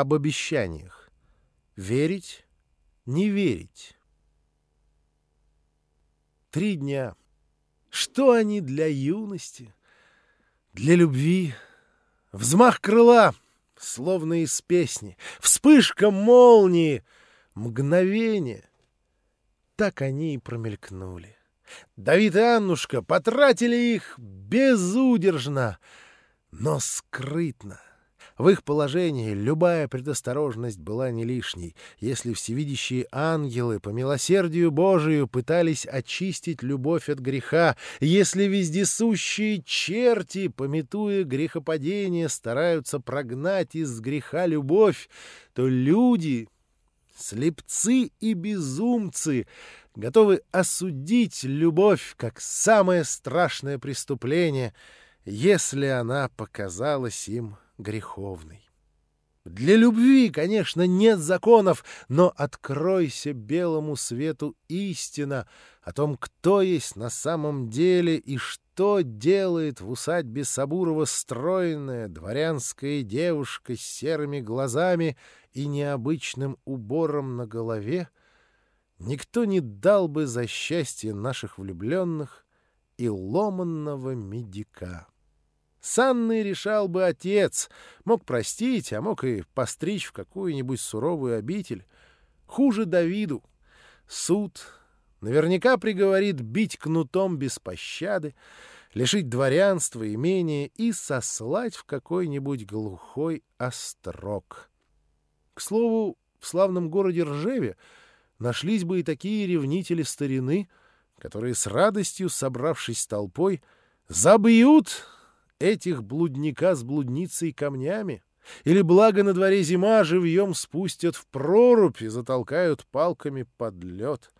об обещаниях. Верить, не верить. Три дня. Что они для юности, для любви? Взмах крыла, словно из песни, вспышка молнии, мгновение. Так они и промелькнули. Давид и Аннушка потратили их безудержно, но скрытно. В их положении любая предосторожность была не лишней, если всевидящие ангелы по милосердию Божию пытались очистить любовь от греха, если вездесущие черти, пометуя грехопадение, стараются прогнать из греха любовь, то люди, слепцы и безумцы, готовы осудить любовь как самое страшное преступление, если она показалась им греховной. Для любви, конечно, нет законов, но откройся белому свету истина о том, кто есть на самом деле и что делает в усадьбе Сабурова стройная дворянская девушка с серыми глазами и необычным убором на голове, никто не дал бы за счастье наших влюбленных и ломанного медика. С Анной решал бы отец, мог простить, а мог и постричь в какую-нибудь суровую обитель. Хуже Давиду. Суд наверняка приговорит бить кнутом без пощады, лишить дворянства, имения и сослать в какой-нибудь глухой острог. К слову, в славном городе Ржеве нашлись бы и такие ревнители старины, которые с радостью, собравшись толпой, забьют этих блудника с блудницей камнями, или, благо на дворе зима, живьем спустят в прорубь и затолкают палками под лед.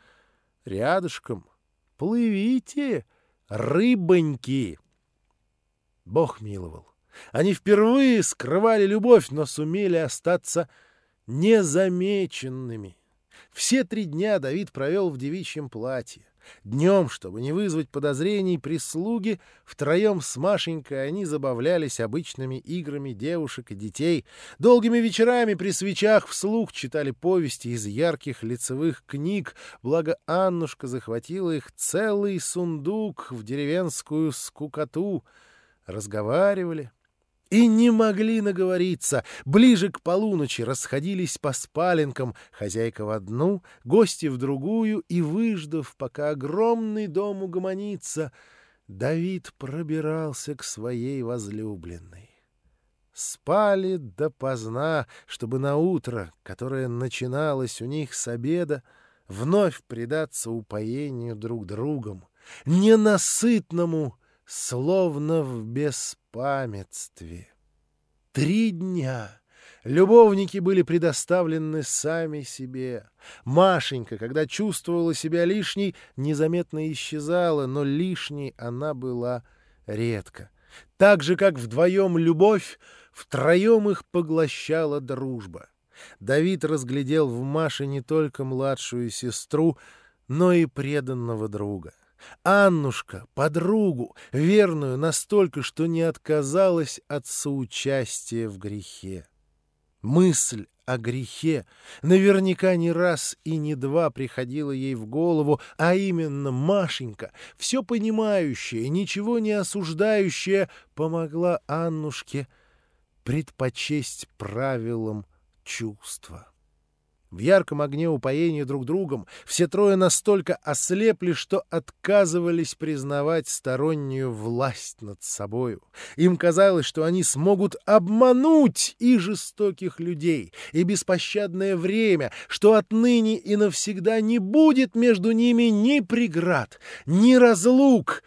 Рядышком плывите, рыбоньки! Бог миловал. Они впервые скрывали любовь, но сумели остаться незамеченными. Все три дня Давид провел в девичьем платье. Днем, чтобы не вызвать подозрений прислуги, втроем с Машенькой они забавлялись обычными играми девушек и детей, долгими вечерами при свечах вслух читали повести из ярких лицевых книг, благо Аннушка захватила их целый сундук в деревенскую скукоту, разговаривали, и не могли наговориться. Ближе к полуночи расходились по спаленкам, хозяйка в одну, гости в другую, и, выждав, пока огромный дом угомонится, Давид пробирался к своей возлюбленной. Спали допоздна, чтобы на утро, которое начиналось у них с обеда, вновь предаться упоению друг другом, ненасытному, словно в беспамятстве. Три дня любовники были предоставлены сами себе. Машенька, когда чувствовала себя лишней, незаметно исчезала, но лишней она была редко. Так же, как вдвоем любовь, втроем их поглощала дружба. Давид разглядел в Маше не только младшую сестру, но и преданного друга. Аннушка, подругу, верную настолько, что не отказалась от соучастия в грехе. Мысль о грехе наверняка не раз и не два приходила ей в голову, а именно Машенька, все понимающая, ничего не осуждающая, помогла Аннушке предпочесть правилам чувства. В ярком огне упоения друг другом все трое настолько ослепли, что отказывались признавать стороннюю власть над собою. Им казалось, что они смогут обмануть и жестоких людей, и беспощадное время, что отныне и навсегда не будет между ними ни преград, ни разлук.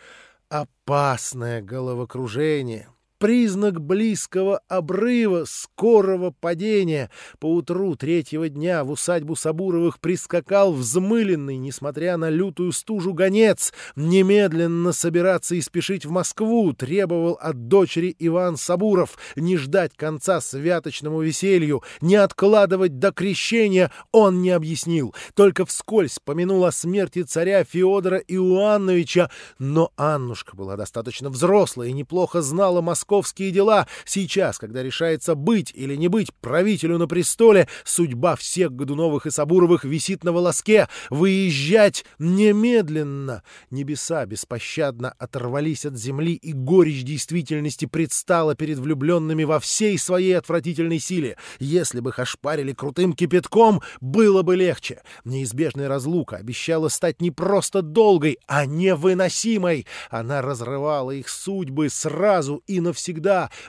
Опасное головокружение — признак близкого обрыва, скорого падения. Поутру третьего дня в усадьбу Сабуровых прискакал взмыленный, несмотря на лютую стужу, гонец. Немедленно собираться и спешить в Москву требовал от дочери Иван Сабуров не ждать конца святочному веселью, не откладывать до крещения он не объяснил, только вскользь помянул о смерти царя Феодора Иоанновича, но Аннушка была достаточно взрослая и неплохо знала Москву, московские дела. Сейчас, когда решается быть или не быть правителю на престоле, судьба всех Годуновых и Сабуровых висит на волоске. Выезжать немедленно. Небеса беспощадно оторвались от земли, и горечь действительности предстала перед влюбленными во всей своей отвратительной силе. Если бы их ошпарили крутым кипятком, было бы легче. Неизбежная разлука обещала стать не просто долгой, а невыносимой. Она разрывала их судьбы сразу и навсегда.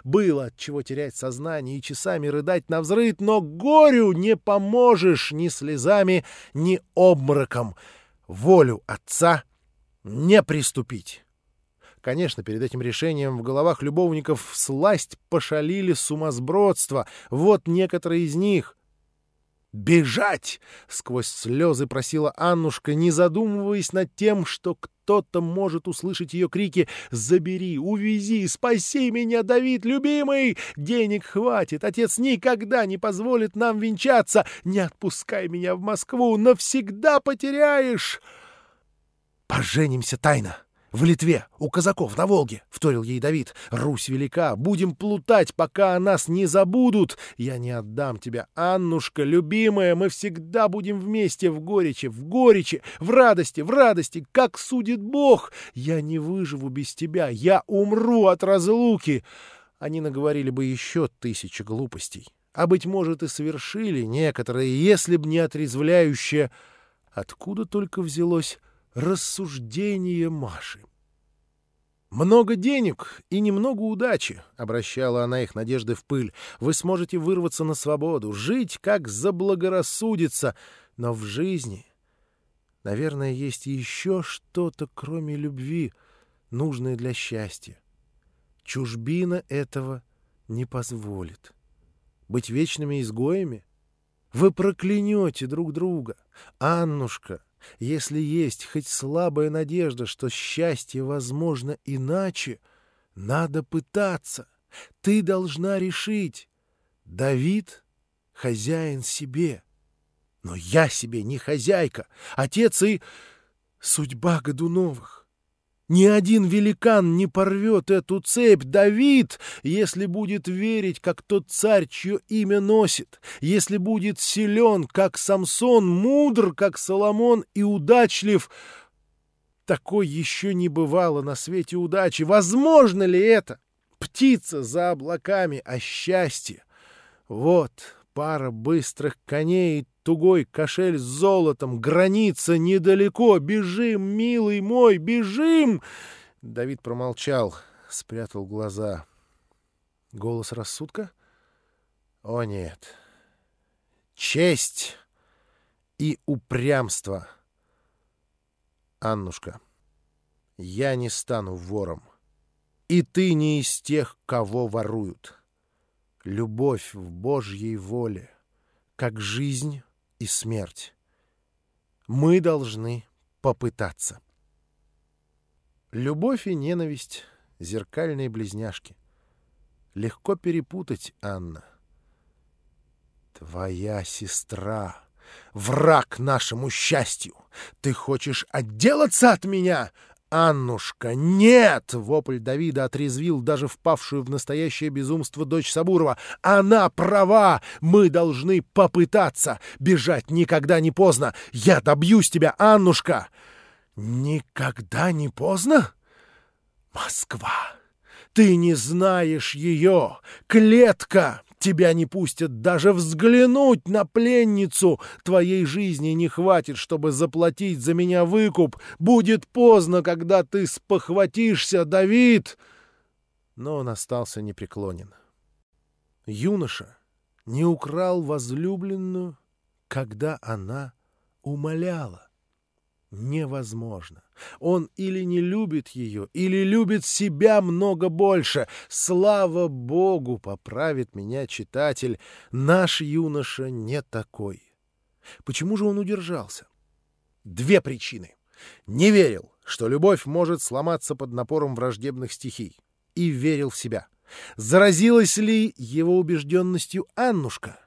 Было от чего терять сознание и часами рыдать на взрыд, но горю не поможешь ни слезами, ни обмороком. Волю отца не приступить. Конечно, перед этим решением в головах любовников сласть пошалили сумасбродство. Вот некоторые из них. «Бежать!» — сквозь слезы просила Аннушка, не задумываясь над тем, что кто-то может услышать ее крики «Забери, увези, спаси меня, Давид, любимый! Денег хватит, отец никогда не позволит нам венчаться! Не отпускай меня в Москву, навсегда потеряешь!» «Поженимся тайно!» «В Литве, у казаков, на Волге», — вторил ей Давид. «Русь велика, будем плутать, пока о нас не забудут. Я не отдам тебя, Аннушка, любимая, мы всегда будем вместе в горечи, в горечи, в радости, в радости, как судит Бог. Я не выживу без тебя, я умру от разлуки». Они наговорили бы еще тысячи глупостей, а, быть может, и совершили некоторые, если б не отрезвляющее. Откуда только взялось рассуждение Маши. «Много денег и немного удачи», — обращала она их надежды в пыль. «Вы сможете вырваться на свободу, жить, как заблагорассудится, но в жизни, наверное, есть еще что-то, кроме любви, нужное для счастья. Чужбина этого не позволит. Быть вечными изгоями? Вы проклянете друг друга. Аннушка, если есть хоть слабая надежда, что счастье возможно иначе, надо пытаться. Ты должна решить. Давид — хозяин себе. Но я себе не хозяйка. Отец и судьба Годуновых. Ни один великан не порвет эту цепь, Давид, если будет верить, как тот царь, чье имя носит, если будет силен, как Самсон, мудр, как Соломон и удачлив. Такой еще не бывало на свете удачи. Возможно ли это? Птица за облаками, а счастье. Вот пара быстрых коней тугой кошель с золотом, граница недалеко. Бежим, милый мой, бежим!» Давид промолчал, спрятал глаза. Голос рассудка? О, нет. Честь и упрямство. Аннушка, я не стану вором. И ты не из тех, кого воруют. Любовь в Божьей воле, как жизнь и смерть. Мы должны попытаться. Любовь и ненависть — зеркальные близняшки. Легко перепутать, Анна. Твоя сестра — враг нашему счастью. Ты хочешь отделаться от меня? «Аннушка, нет!» — вопль Давида отрезвил даже впавшую в настоящее безумство дочь Сабурова. «Она права! Мы должны попытаться! Бежать никогда не поздно! Я добьюсь тебя, Аннушка!» «Никогда не поздно?» «Москва! Ты не знаешь ее! Клетка!» Тебя не пустят даже взглянуть на пленницу. Твоей жизни не хватит, чтобы заплатить за меня выкуп. Будет поздно, когда ты спохватишься, Давид!» Но он остался непреклонен. Юноша не украл возлюбленную, когда она умоляла невозможно. Он или не любит ее, или любит себя много больше. Слава Богу, поправит меня читатель, наш юноша не такой. Почему же он удержался? Две причины. Не верил, что любовь может сломаться под напором враждебных стихий, и верил в себя. Заразилась ли его убежденностью Аннушка?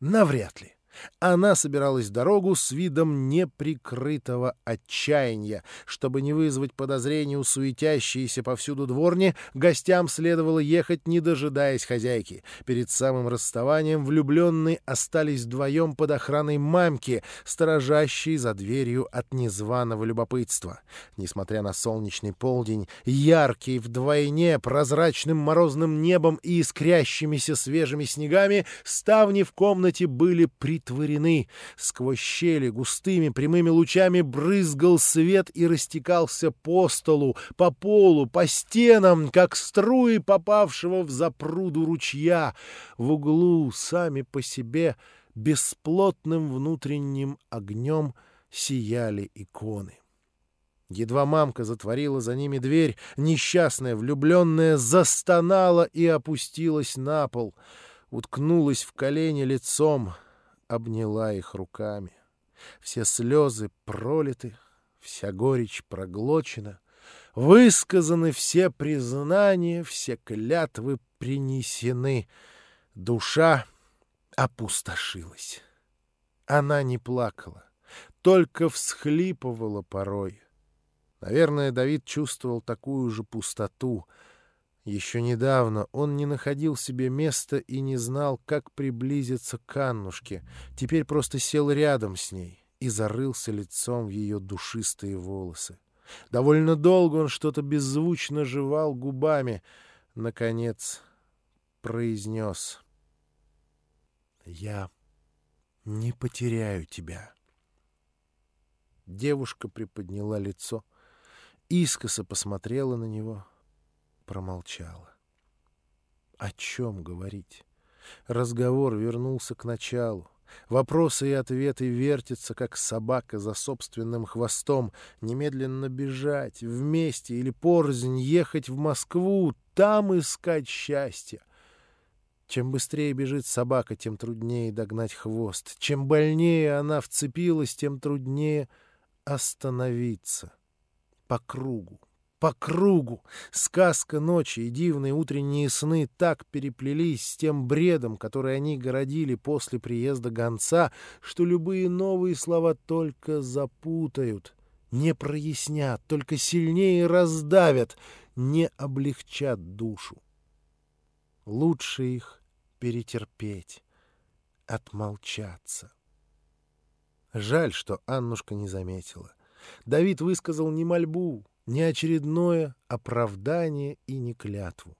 Навряд ли. Она собиралась в дорогу с видом неприкрытого отчаяния. Чтобы не вызвать подозрений у суетящейся повсюду дворни, гостям следовало ехать, не дожидаясь хозяйки. Перед самым расставанием влюбленные остались вдвоем под охраной мамки, сторожащей за дверью от незваного любопытства. Несмотря на солнечный полдень, яркий вдвойне прозрачным морозным небом и искрящимися свежими снегами, ставни в комнате были притворены. Сквозь щели густыми прямыми лучами брызгал свет и растекался по столу, по полу, по стенам, как струи попавшего в запруду ручья. В углу сами по себе бесплотным внутренним огнем сияли иконы. Едва мамка затворила за ними дверь, несчастная влюбленная застонала и опустилась на пол, уткнулась в колени лицом, обняла их руками. Все слезы пролиты, вся горечь проглочена, высказаны все признания, все клятвы принесены. Душа опустошилась. Она не плакала, только всхлипывала порой. Наверное, Давид чувствовал такую же пустоту — еще недавно он не находил себе места и не знал, как приблизиться к Аннушке. Теперь просто сел рядом с ней и зарылся лицом в ее душистые волосы. Довольно долго он что-то беззвучно жевал губами. Наконец произнес. «Я не потеряю тебя». Девушка приподняла лицо, искоса посмотрела на него — промолчала. О чем говорить? Разговор вернулся к началу. Вопросы и ответы вертятся, как собака за собственным хвостом. Немедленно бежать, вместе или порознь ехать в Москву, там искать счастье. Чем быстрее бежит собака, тем труднее догнать хвост. Чем больнее она вцепилась, тем труднее остановиться по кругу по кругу. Сказка ночи и дивные утренние сны так переплелись с тем бредом, который они городили после приезда гонца, что любые новые слова только запутают, не прояснят, только сильнее раздавят, не облегчат душу. Лучше их перетерпеть, отмолчаться. Жаль, что Аннушка не заметила. Давид высказал не мольбу, не очередное оправдание и не клятву.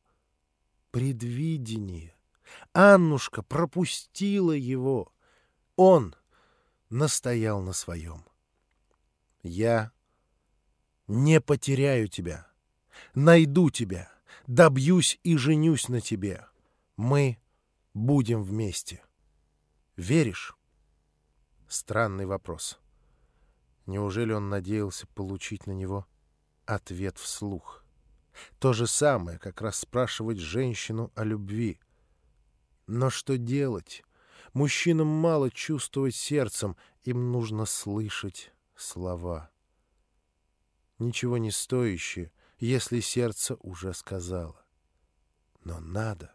Предвидение. Аннушка пропустила его. Он настоял на своем. Я не потеряю тебя. Найду тебя. Добьюсь и женюсь на тебе. Мы будем вместе. Веришь? Странный вопрос. Неужели он надеялся получить на него ответ вслух. То же самое, как расспрашивать женщину о любви. Но что делать? Мужчинам мало чувствовать сердцем, им нужно слышать слова. Ничего не стоящее, если сердце уже сказало. Но надо.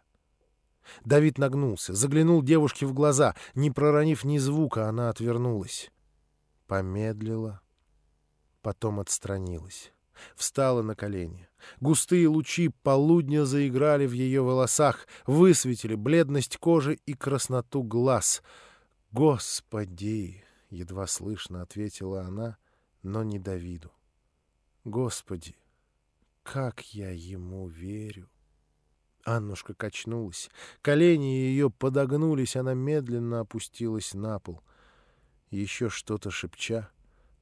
Давид нагнулся, заглянул девушке в глаза. Не проронив ни звука, она отвернулась. Помедлила, потом отстранилась встала на колени. Густые лучи полудня заиграли в ее волосах, высветили бледность кожи и красноту глаз. «Господи!» — едва слышно ответила она, но не Давиду. «Господи, как я ему верю!» Аннушка качнулась. Колени ее подогнулись, она медленно опустилась на пол. Еще что-то шепча,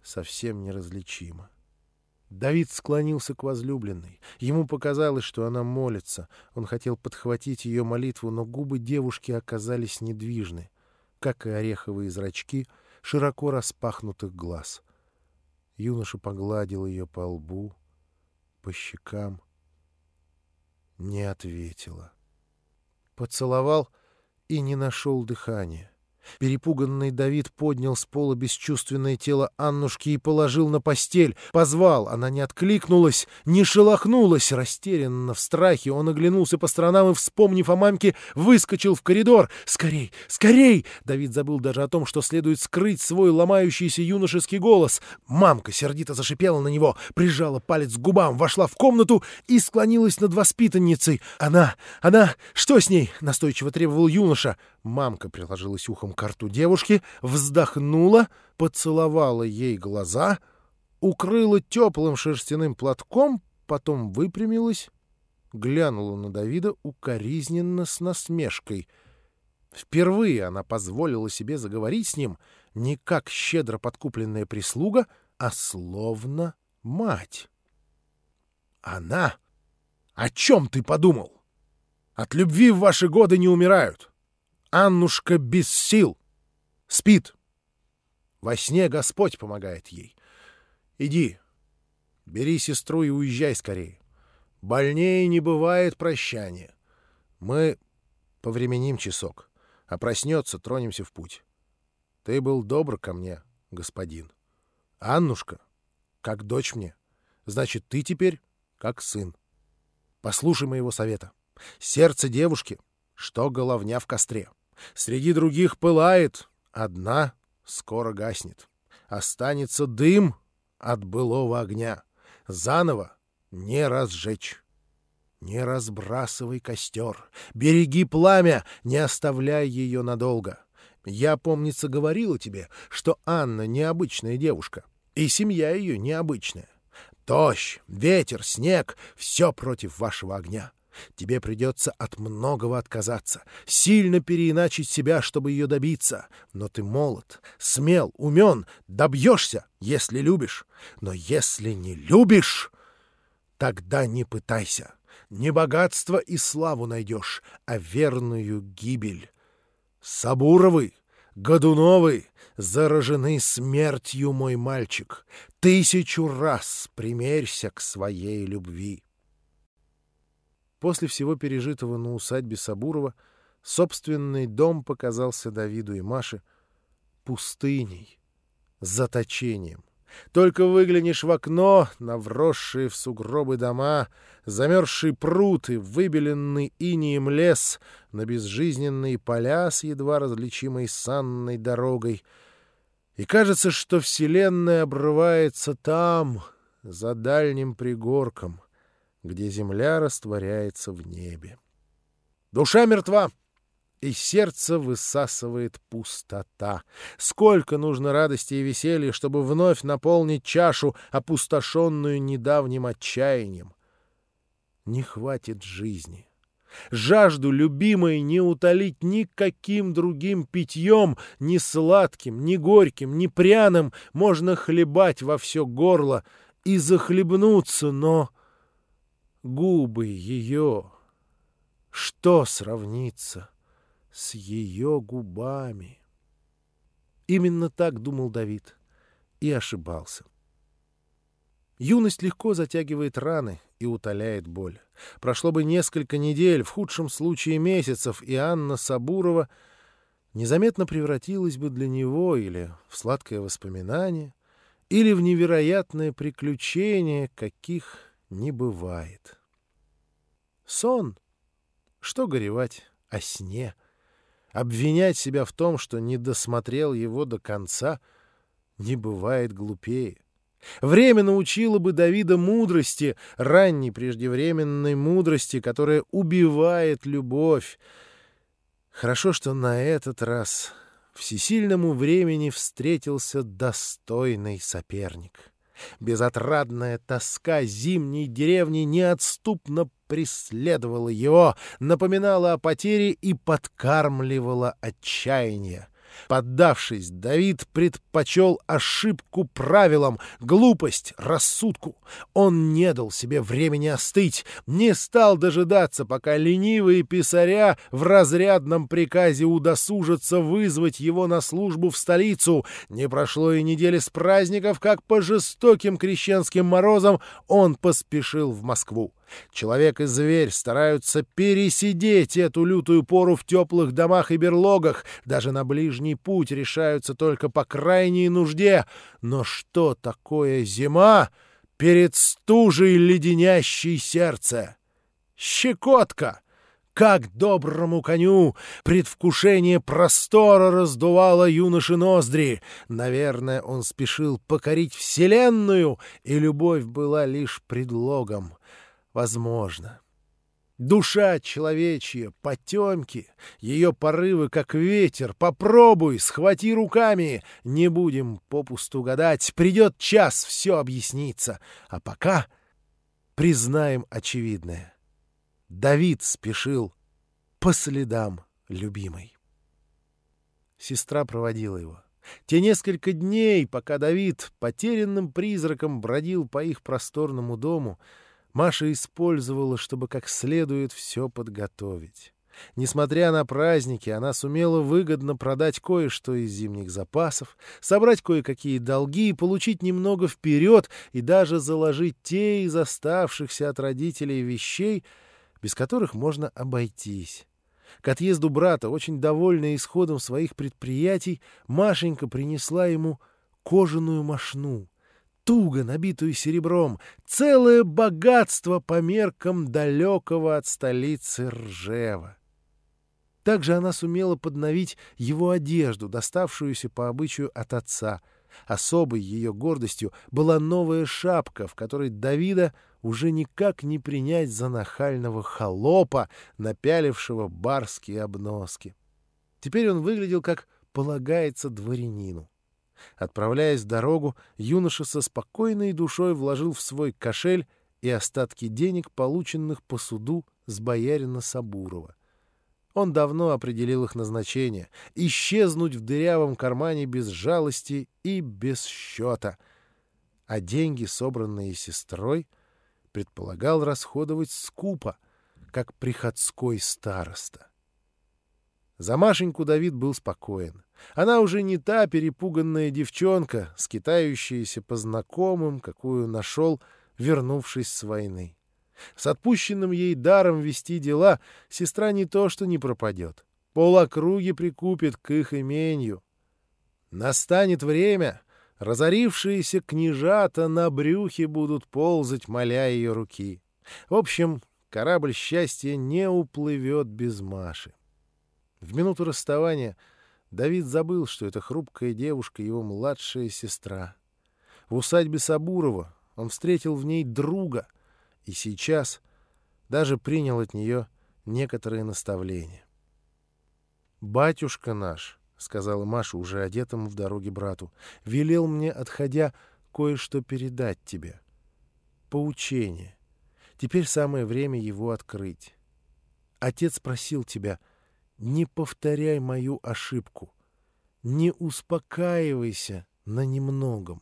совсем неразличимо. Давид склонился к возлюбленной. Ему показалось, что она молится. Он хотел подхватить ее молитву, но губы девушки оказались недвижны, как и ореховые зрачки широко распахнутых глаз. Юноша погладил ее по лбу, по щекам. Не ответила. Поцеловал и не нашел дыхания. Перепуганный Давид поднял с пола бесчувственное тело Аннушки и положил на постель. Позвал, она не откликнулась, не шелохнулась. Растерянно, в страхе, он оглянулся по сторонам и, вспомнив о мамке, выскочил в коридор. «Скорей! Скорей!» Давид забыл даже о том, что следует скрыть свой ломающийся юношеский голос. Мамка сердито зашипела на него, прижала палец к губам, вошла в комнату и склонилась над воспитанницей. «Она! Она! Что с ней?» — настойчиво требовал юноша. Мамка приложилась ухом к рту девушки, вздохнула, поцеловала ей глаза, укрыла теплым шерстяным платком, потом выпрямилась, глянула на Давида укоризненно с насмешкой. Впервые она позволила себе заговорить с ним не как щедро подкупленная прислуга, а словно мать. Она? О чем ты подумал? От любви в ваши годы не умирают. Аннушка без сил. Спит. Во сне Господь помогает ей. Иди, бери сестру и уезжай скорее. Больнее не бывает прощания. Мы повременим часок, а проснется, тронемся в путь. Ты был добр ко мне, господин. Аннушка, как дочь мне. Значит, ты теперь как сын. Послушай моего совета. Сердце девушки, что головня в костре. Среди других пылает, одна скоро гаснет. Останется дым от былого огня. Заново не разжечь. Не разбрасывай костер, береги пламя, не оставляй ее надолго. Я, помнится, говорила тебе, что Анна необычная девушка, и семья ее необычная. Дождь, ветер, снег — все против вашего огня. Тебе придется от многого отказаться, сильно переиначить себя, чтобы ее добиться. Но ты молод, смел, умен, добьешься, если любишь. Но если не любишь, тогда не пытайся. Не богатство и славу найдешь, а верную гибель. Сабуровы, Годуновы заражены смертью, мой мальчик. Тысячу раз примерься к своей любви. После всего пережитого на усадьбе Сабурова собственный дом показался Давиду и Маше пустыней, заточением. Только выглянешь в окно на вросшие в сугробы дома, замерзший пруд и выбеленный инием лес, на безжизненные поля с едва различимой санной дорогой. И кажется, что вселенная обрывается там, за дальним пригорком — где земля растворяется в небе. Душа мертва, и сердце высасывает пустота. Сколько нужно радости и веселья, чтобы вновь наполнить чашу, опустошенную недавним отчаянием. Не хватит жизни. Жажду любимой не утолить никаким другим питьем, ни сладким, ни горьким, ни пряным, можно хлебать во все горло и захлебнуться, но губы ее. Что сравнится с ее губами? Именно так думал Давид и ошибался. Юность легко затягивает раны и утоляет боль. Прошло бы несколько недель, в худшем случае месяцев, и Анна Сабурова незаметно превратилась бы для него или в сладкое воспоминание, или в невероятное приключение, каких не бывает. Сон. Что горевать о сне? Обвинять себя в том, что не досмотрел его до конца, не бывает глупее. Время научило бы Давида мудрости, ранней преждевременной мудрости, которая убивает любовь. Хорошо, что на этот раз всесильному времени встретился достойный соперник. Безотрадная тоска зимней деревни неотступно преследовала его, напоминала о потере и подкармливала отчаяние. Поддавшись, Давид предпочел ошибку правилам, глупость рассудку. Он не дал себе времени остыть, не стал дожидаться, пока ленивые писаря в разрядном приказе удосужатся вызвать его на службу в столицу. Не прошло и недели с праздников, как по жестоким крещенским морозам он поспешил в Москву. Человек и зверь стараются пересидеть эту лютую пору в теплых домах и берлогах, даже на ближний путь решаются только по крайней нужде. Но что такое зима перед стужей леденящей сердце? Щекотка! Как доброму коню предвкушение простора раздувало юноши ноздри. Наверное, он спешил покорить вселенную, и любовь была лишь предлогом. Возможно. Душа человечья, потемки, ее порывы, как ветер. Попробуй, схвати руками. Не будем попусту гадать. Придет час, все объяснится. А пока признаем очевидное. Давид спешил по следам любимой. Сестра проводила его. Те несколько дней, пока Давид потерянным призраком бродил по их просторному дому, Маша использовала, чтобы как следует все подготовить. Несмотря на праздники, она сумела выгодно продать кое-что из зимних запасов, собрать кое-какие долги, получить немного вперед и даже заложить те из оставшихся от родителей вещей, без которых можно обойтись. К отъезду брата, очень довольная исходом своих предприятий, Машенька принесла ему кожаную мошну, туго набитую серебром, целое богатство по меркам далекого от столицы Ржева. Также она сумела подновить его одежду, доставшуюся по обычаю от отца. Особой ее гордостью была новая шапка, в которой Давида уже никак не принять за нахального холопа, напялившего барские обноски. Теперь он выглядел как полагается дворянину. Отправляясь в дорогу, юноша со спокойной душой вложил в свой кошель и остатки денег, полученных по суду с боярина Сабурова. Он давно определил их назначение — исчезнуть в дырявом кармане без жалости и без счета. А деньги, собранные сестрой, предполагал расходовать скупо, как приходской староста. За Машеньку Давид был спокоен. Она уже не та перепуганная девчонка, скитающаяся по знакомым, какую нашел, вернувшись с войны. С отпущенным ей даром вести дела сестра не то что не пропадет. Полокруги прикупит к их имению. Настанет время, разорившиеся княжата на брюхе будут ползать, моля ее руки. В общем, корабль счастья не уплывет без Маши. В минуту расставания Давид забыл, что эта хрупкая девушка — его младшая сестра. В усадьбе Сабурова он встретил в ней друга и сейчас даже принял от нее некоторые наставления. «Батюшка наш», — сказала Маша, уже одетому в дороге брату, — «велел мне, отходя, кое-что передать тебе. Поучение. Теперь самое время его открыть. Отец просил тебя — не повторяй мою ошибку. Не успокаивайся на немногом.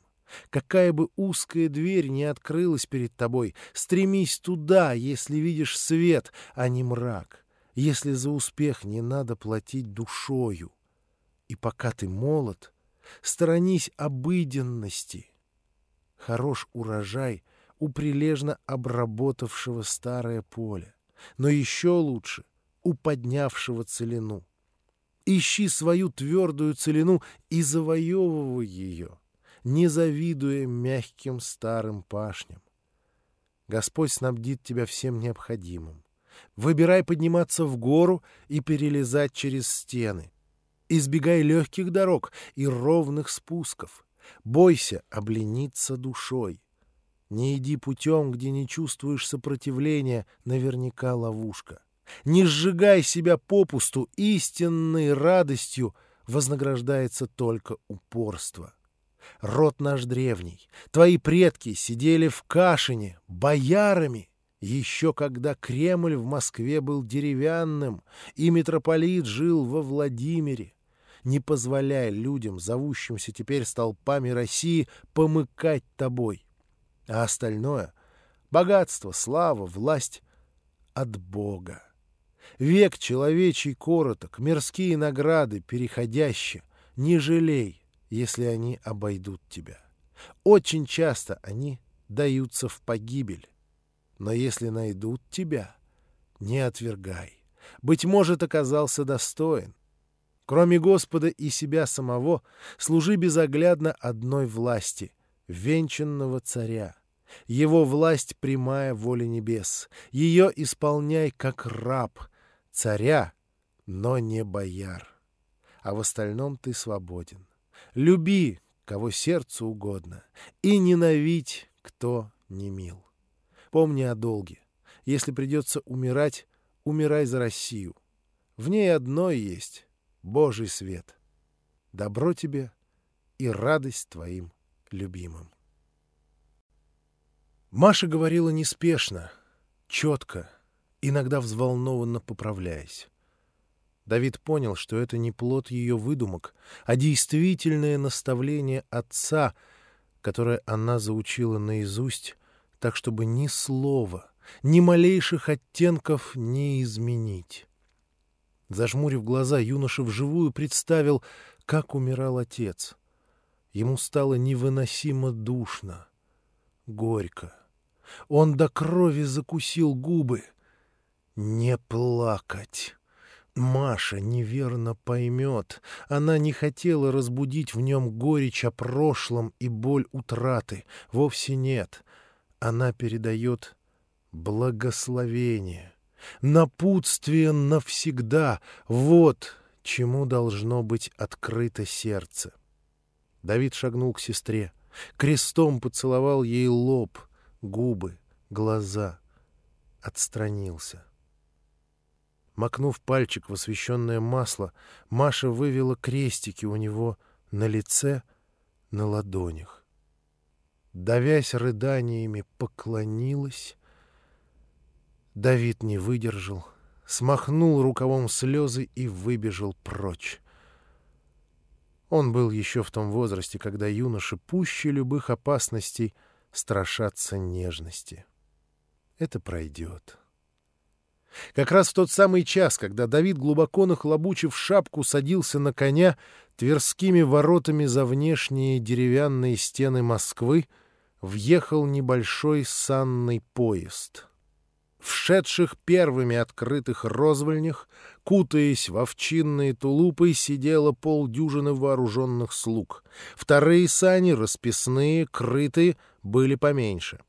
Какая бы узкая дверь не открылась перед тобой, стремись туда, если видишь свет, а не мрак, если за успех не надо платить душою. И пока ты молод, сторонись обыденности. Хорош урожай у прилежно обработавшего старое поле. Но еще лучше у поднявшего целину. Ищи свою твердую целину и завоевывай ее, не завидуя мягким старым пашням. Господь снабдит тебя всем необходимым. Выбирай подниматься в гору и перелезать через стены. Избегай легких дорог и ровных спусков. Бойся облениться душой. Не иди путем, где не чувствуешь сопротивления, наверняка ловушка. Не сжигай себя попусту, истинной радостью вознаграждается только упорство. Род наш древний, твои предки сидели в Кашине, боярами, еще когда Кремль в Москве был деревянным, и митрополит жил во Владимире. Не позволяй людям, зовущимся теперь столпами России, помыкать тобой. А остальное — богатство, слава, власть — от Бога. Век человечий короток, мирские награды переходящие. Не жалей, если они обойдут тебя. Очень часто они даются в погибель. Но если найдут тебя, не отвергай. Быть может, оказался достоин. Кроме Господа и себя самого, служи безоглядно одной власти — венчанного царя. Его власть — прямая воля небес. Ее исполняй как раб, царя, но не бояр. А в остальном ты свободен. Люби, кого сердцу угодно, и ненавидь, кто не мил. Помни о долге. Если придется умирать, умирай за Россию. В ней одно есть — Божий свет. Добро тебе и радость твоим любимым. Маша говорила неспешно, четко, иногда взволнованно поправляясь. Давид понял, что это не плод ее выдумок, а действительное наставление отца, которое она заучила наизусть, так чтобы ни слова, ни малейших оттенков не изменить. Зажмурив глаза, юноша вживую представил, как умирал отец. Ему стало невыносимо душно, горько. Он до крови закусил губы. Не плакать. Маша неверно поймет. Она не хотела разбудить в нем горечь о прошлом и боль утраты. Вовсе нет. Она передает благословение, напутствие навсегда. Вот чему должно быть открыто сердце. Давид шагнул к сестре, крестом поцеловал ей лоб — губы, глаза. Отстранился. Макнув пальчик в освещенное масло, Маша вывела крестики у него на лице, на ладонях. Давясь рыданиями, поклонилась. Давид не выдержал, смахнул рукавом слезы и выбежал прочь. Он был еще в том возрасте, когда юноша пуще любых опасностей — страшатся нежности. Это пройдет. Как раз в тот самый час, когда Давид, глубоко нахлобучив шапку, садился на коня, Тверскими воротами за внешние деревянные стены Москвы въехал небольшой санный поезд. Вшедших первыми открытых розвольнях, кутаясь в овчинные тулупы, сидело полдюжины вооруженных слуг. Вторые сани, расписные, крытые, были поменьше.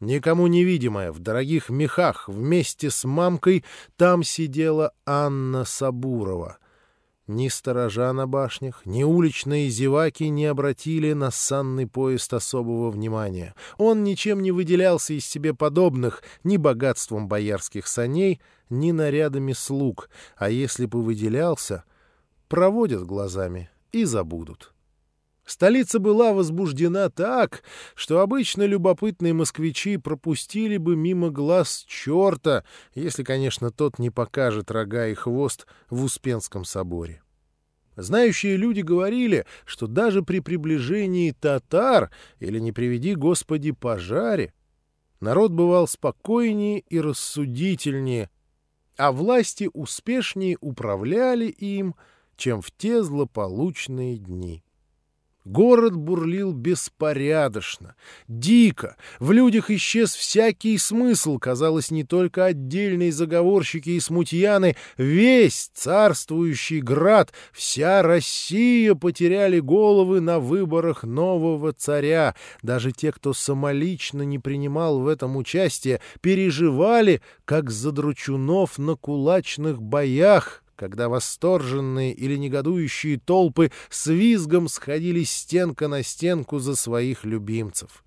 Никому невидимая, в дорогих мехах, вместе с мамкой, там сидела Анна Сабурова. Ни сторожа на башнях, ни уличные зеваки не обратили на санный поезд особого внимания. Он ничем не выделялся из себе подобных ни богатством боярских саней, ни нарядами слуг, а если бы выделялся, проводят глазами и забудут. Столица была возбуждена так, что обычно любопытные москвичи пропустили бы мимо глаз черта, если, конечно, тот не покажет рога и хвост в Успенском соборе. Знающие люди говорили, что даже при приближении татар или, не приведи Господи, пожаре, народ бывал спокойнее и рассудительнее, а власти успешнее управляли им, чем в те злополучные дни. Город бурлил беспорядочно, дико. В людях исчез всякий смысл. Казалось, не только отдельные заговорщики и смутьяны, весь царствующий град, вся Россия потеряли головы на выборах нового царя. Даже те, кто самолично не принимал в этом участие, переживали, как задручунов на кулачных боях, когда восторженные или негодующие толпы с визгом сходились стенка на стенку за своих любимцев.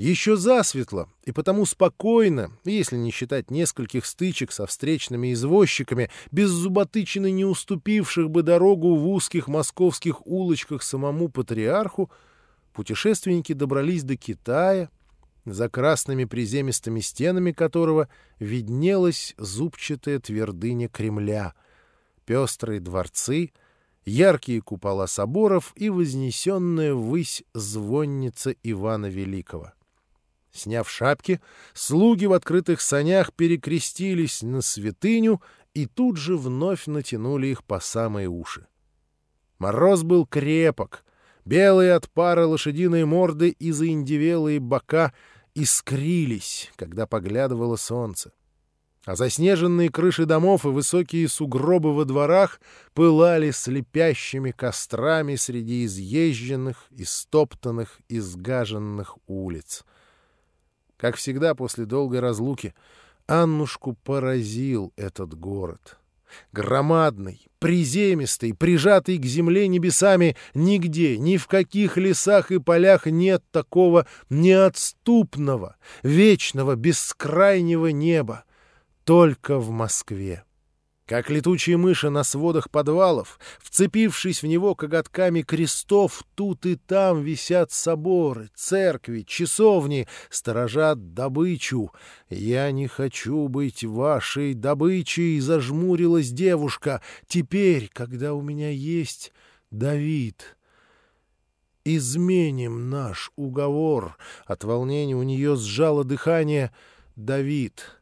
Еще засветло, и потому спокойно, если не считать нескольких стычек со встречными извозчиками, без зуботычины не уступивших бы дорогу в узких московских улочках самому патриарху, путешественники добрались до Китая, за красными приземистыми стенами которого виднелась зубчатая твердыня Кремля, пестрые дворцы, яркие купола соборов и вознесенная ввысь звонница Ивана Великого. Сняв шапки, слуги в открытых санях перекрестились на святыню и тут же вновь натянули их по самые уши. Мороз был крепок, белые от пара лошадиные морды и заиндевелые бока искрились, когда поглядывало солнце. А заснеженные крыши домов и высокие сугробы во дворах пылали слепящими кострами среди изъезженных, истоптанных, изгаженных улиц. Как всегда после долгой разлуки, Аннушку поразил этот город. Громадный, приземистый, прижатый к земле небесами, нигде, ни в каких лесах и полях нет такого неотступного, вечного, бескрайнего неба, только в Москве. Как летучие мыши на сводах подвалов, вцепившись в него коготками крестов, тут и там висят соборы, церкви, часовни, сторожат добычу. «Я не хочу быть вашей добычей», — зажмурилась девушка. «Теперь, когда у меня есть Давид...» «Изменим наш уговор!» От волнения у нее сжало дыхание. «Давид...»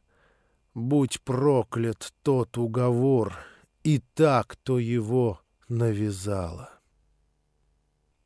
Будь проклят тот уговор и так, кто его навязала.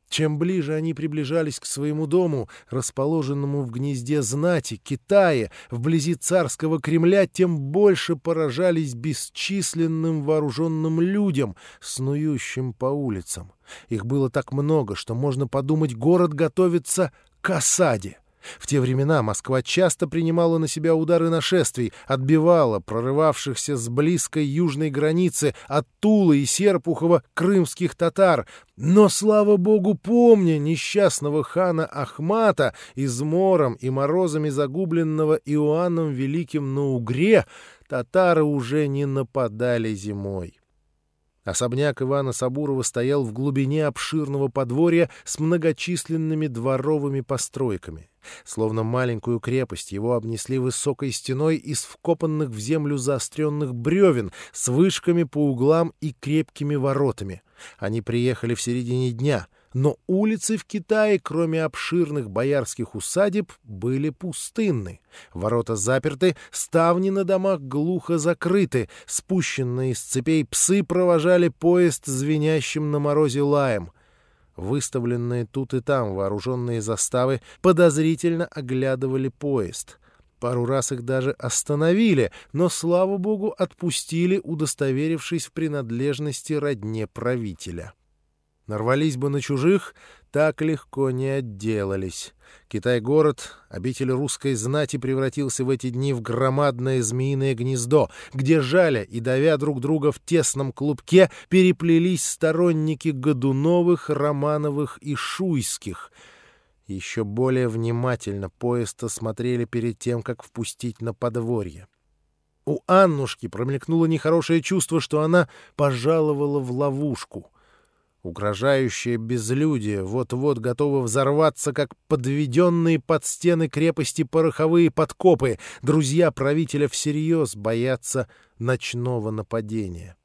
Чем ближе они приближались к своему дому, расположенному в гнезде знати, Китае, вблизи царского Кремля, тем больше поражались бесчисленным вооруженным людям, снующим по улицам. Их было так много, что можно подумать, город готовится к осаде. В те времена Москва часто принимала на себя удары нашествий, отбивала прорывавшихся с близкой южной границы от Тулы и Серпухова крымских татар. Но, слава богу, помня несчастного хана Ахмата, измором и морозами загубленного Иоанном Великим на Угре, татары уже не нападали зимой. Особняк Ивана Сабурова стоял в глубине обширного подворья с многочисленными дворовыми постройками. Словно маленькую крепость его обнесли высокой стеной из вкопанных в землю заостренных бревен с вышками по углам и крепкими воротами. Они приехали в середине дня — но улицы в Китае, кроме обширных боярских усадеб, были пустынны. Ворота заперты, ставни на домах глухо закрыты, спущенные с цепей псы провожали поезд звенящим на морозе лаем. Выставленные тут и там вооруженные заставы подозрительно оглядывали поезд — Пару раз их даже остановили, но, слава богу, отпустили, удостоверившись в принадлежности родне правителя. Нарвались бы на чужих, так легко не отделались. Китай-город, обитель русской знати, превратился в эти дни в громадное змеиное гнездо, где, жаля и давя друг друга в тесном клубке, переплелись сторонники Годуновых, Романовых и Шуйских. Еще более внимательно поезд осмотрели перед тем, как впустить на подворье. У Аннушки промелькнуло нехорошее чувство, что она пожаловала в ловушку — Угрожающее безлюдие вот-вот готово взорваться, как подведенные под стены крепости пороховые подкопы. Друзья правителя всерьез боятся ночного нападения.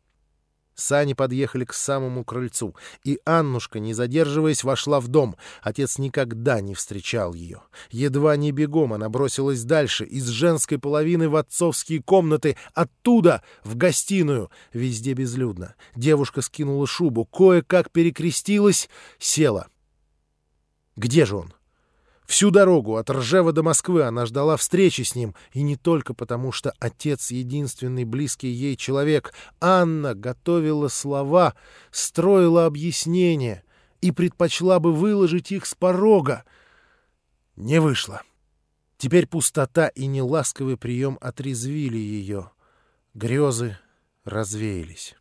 Сани подъехали к самому крыльцу, и Аннушка, не задерживаясь, вошла в дом. Отец никогда не встречал ее. Едва не бегом она бросилась дальше, из женской половины в отцовские комнаты, оттуда в гостиную. Везде безлюдно. Девушка скинула шубу, кое-как перекрестилась, села. Где же он? Всю дорогу от Ржева до Москвы она ждала встречи с ним, и не только потому, что отец — единственный близкий ей человек. Анна готовила слова, строила объяснения и предпочла бы выложить их с порога. Не вышло. Теперь пустота и неласковый прием отрезвили ее. Грезы развеялись.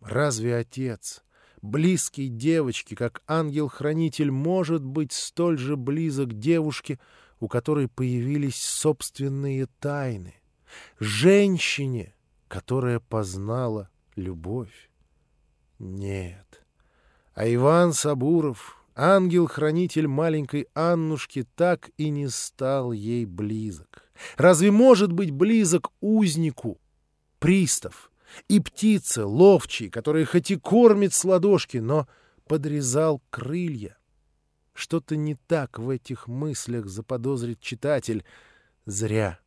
Разве отец близкий девочке, как ангел-хранитель, может быть столь же близок девушке, у которой появились собственные тайны, женщине, которая познала любовь. Нет. А Иван Сабуров, ангел-хранитель маленькой Аннушки, так и не стал ей близок. Разве может быть близок узнику, пристав, и птица, ловчий, который хоть и кормит с ладошки, но подрезал крылья. Что-то не так в этих мыслях заподозрит читатель. Зря.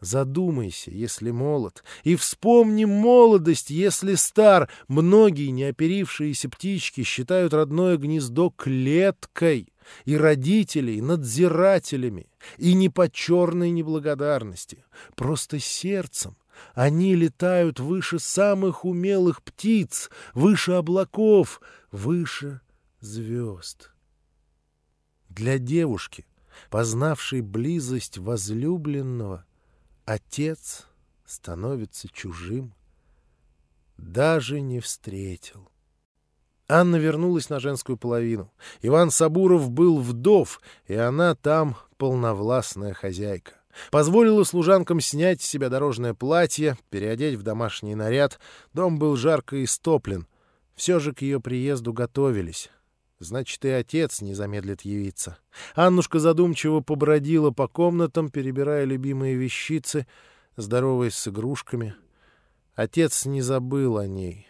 Задумайся, если молод, и вспомни молодость, если стар. Многие неоперившиеся птички считают родное гнездо клеткой. и родителей надзирателями, и не по черной неблагодарности, просто сердцем. Они летают выше самых умелых птиц, выше облаков, выше звезд. Для девушки, познавшей близость возлюбленного, отец становится чужим, даже не встретил. Анна вернулась на женскую половину. Иван Сабуров был вдов, и она там полновластная хозяйка. Позволила служанкам снять с себя дорожное платье, переодеть в домашний наряд. Дом был жарко истоплен. Все же к ее приезду готовились. Значит, и отец не замедлит явиться. Аннушка задумчиво побродила по комнатам, перебирая любимые вещицы, здороваясь с игрушками. Отец не забыл о ней.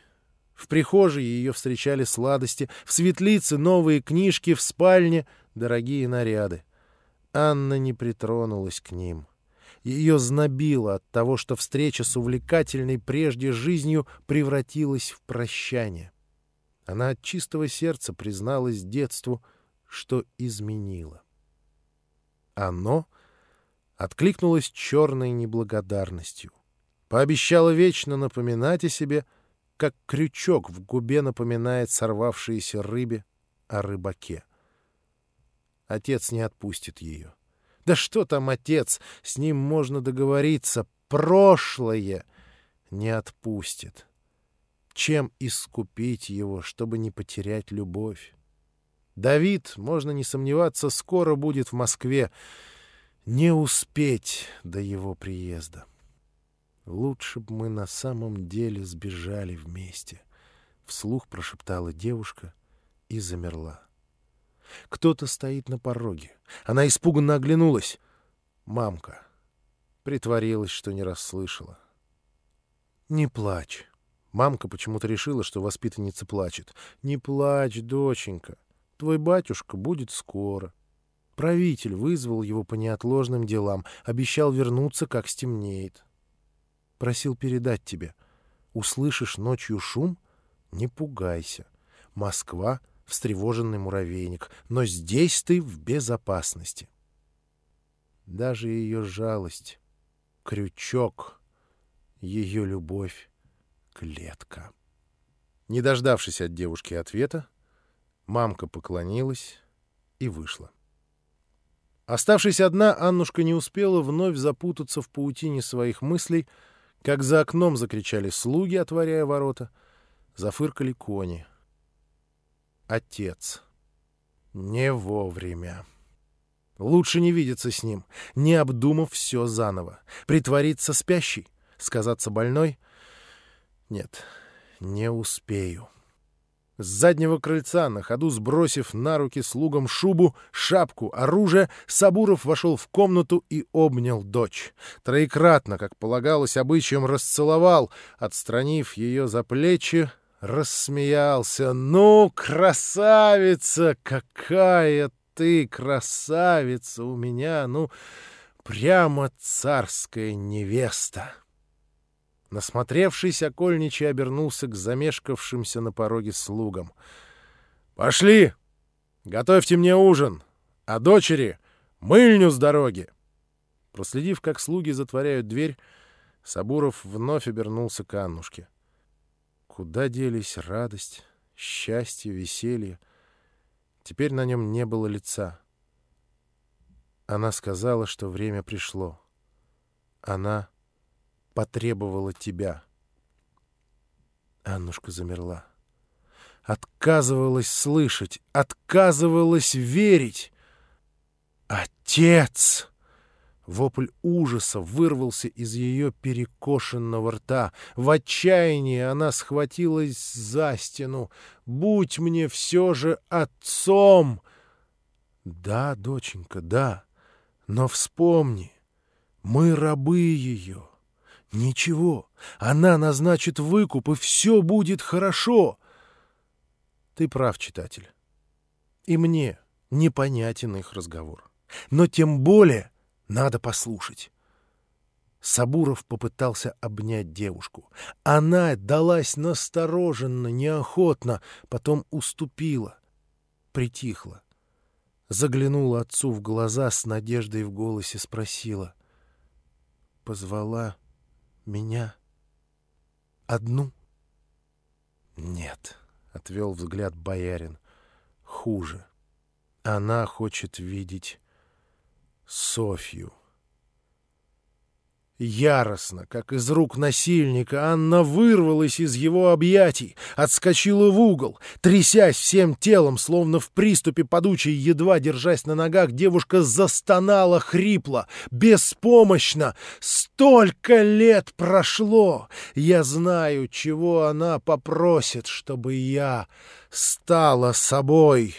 В прихожей ее встречали сладости, в светлице новые книжки, в спальне дорогие наряды. Анна не притронулась к ним. Ее знобило от того, что встреча с увлекательной прежде жизнью превратилась в прощание. Она от чистого сердца призналась детству, что изменила. Оно откликнулось черной неблагодарностью. Пообещала вечно напоминать о себе, как крючок в губе напоминает сорвавшейся рыбе о рыбаке. Отец не отпустит ее. Да что там отец? С ним можно договориться. Прошлое не отпустит. Чем искупить его, чтобы не потерять любовь? Давид, можно не сомневаться, скоро будет в Москве. Не успеть до его приезда. Лучше бы мы на самом деле сбежали вместе. Вслух прошептала девушка и замерла. Кто-то стоит на пороге. Она испуганно оглянулась. Мамка. Притворилась, что не расслышала. «Не плачь». Мамка почему-то решила, что воспитанница плачет. «Не плачь, доченька. Твой батюшка будет скоро». Правитель вызвал его по неотложным делам, обещал вернуться, как стемнеет. Просил передать тебе. Услышишь ночью шум — не пугайся. Москва — встревоженный муравейник, но здесь ты в безопасности. Даже ее жалость, крючок, ее любовь — клетка. Не дождавшись от девушки ответа, мамка поклонилась и вышла. Оставшись одна, Аннушка не успела вновь запутаться в паутине своих мыслей, как за окном закричали слуги, отворяя ворота, зафыркали кони — отец. Не вовремя. Лучше не видеться с ним, не обдумав все заново. Притвориться спящей, сказаться больной? Нет, не успею. С заднего крыльца, на ходу сбросив на руки слугам шубу, шапку, оружие, Сабуров вошел в комнату и обнял дочь. Троекратно, как полагалось обычаем, расцеловал, отстранив ее за плечи, рассмеялся. «Ну, красавица! Какая ты красавица у меня! Ну, прямо царская невеста!» Насмотревшись, окольничий обернулся к замешкавшимся на пороге слугам. «Пошли! Готовьте мне ужин, а дочери — мыльню с дороги!» Проследив, как слуги затворяют дверь, Сабуров вновь обернулся к Аннушке. Куда делись радость, счастье, веселье? Теперь на нем не было лица. Она сказала, что время пришло. Она потребовала тебя. Аннушка замерла. Отказывалась слышать, отказывалась верить. «Отец!» Вопль ужаса вырвался из ее перекошенного рта. В отчаянии она схватилась за стену. «Будь мне все же отцом!» «Да, доченька, да, но вспомни, мы рабы ее. Ничего, она назначит выкуп, и все будет хорошо!» Ты прав, читатель. И мне непонятен их разговор. Но тем более надо послушать. Сабуров попытался обнять девушку. Она далась настороженно, неохотно, потом уступила, притихла. заглянула отцу в глаза с надеждой в голосе, спросила. «Позвала меня одну?» «Нет», — отвел взгляд боярин, — «хуже. Она хочет видеть Софью». Яростно, как из рук насильника, Анна вырвалась из его объятий, отскочила в угол. Трясясь всем телом, словно в приступе подучей, едва держась на ногах, девушка застонала хрипло, беспомощно. Столько лет прошло! Я знаю, чего она попросит, чтобы я стала собой.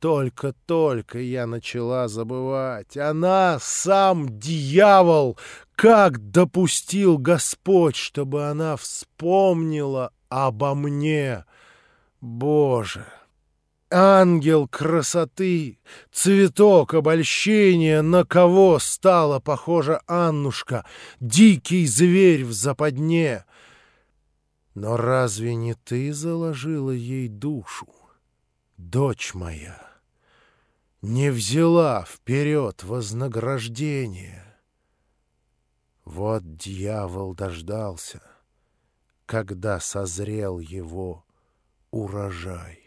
Только-только я начала забывать. Она сам дьявол, как допустил Господь, чтобы она вспомнила обо мне? Боже! Ангел красоты, цветок обольщения, на кого стала похожа Аннушка, дикий зверь в западне. Но разве не ты заложила ей душу, дочь моя? Не взяла вперед вознаграждение? Вот дьявол дождался, когда созрел его урожай.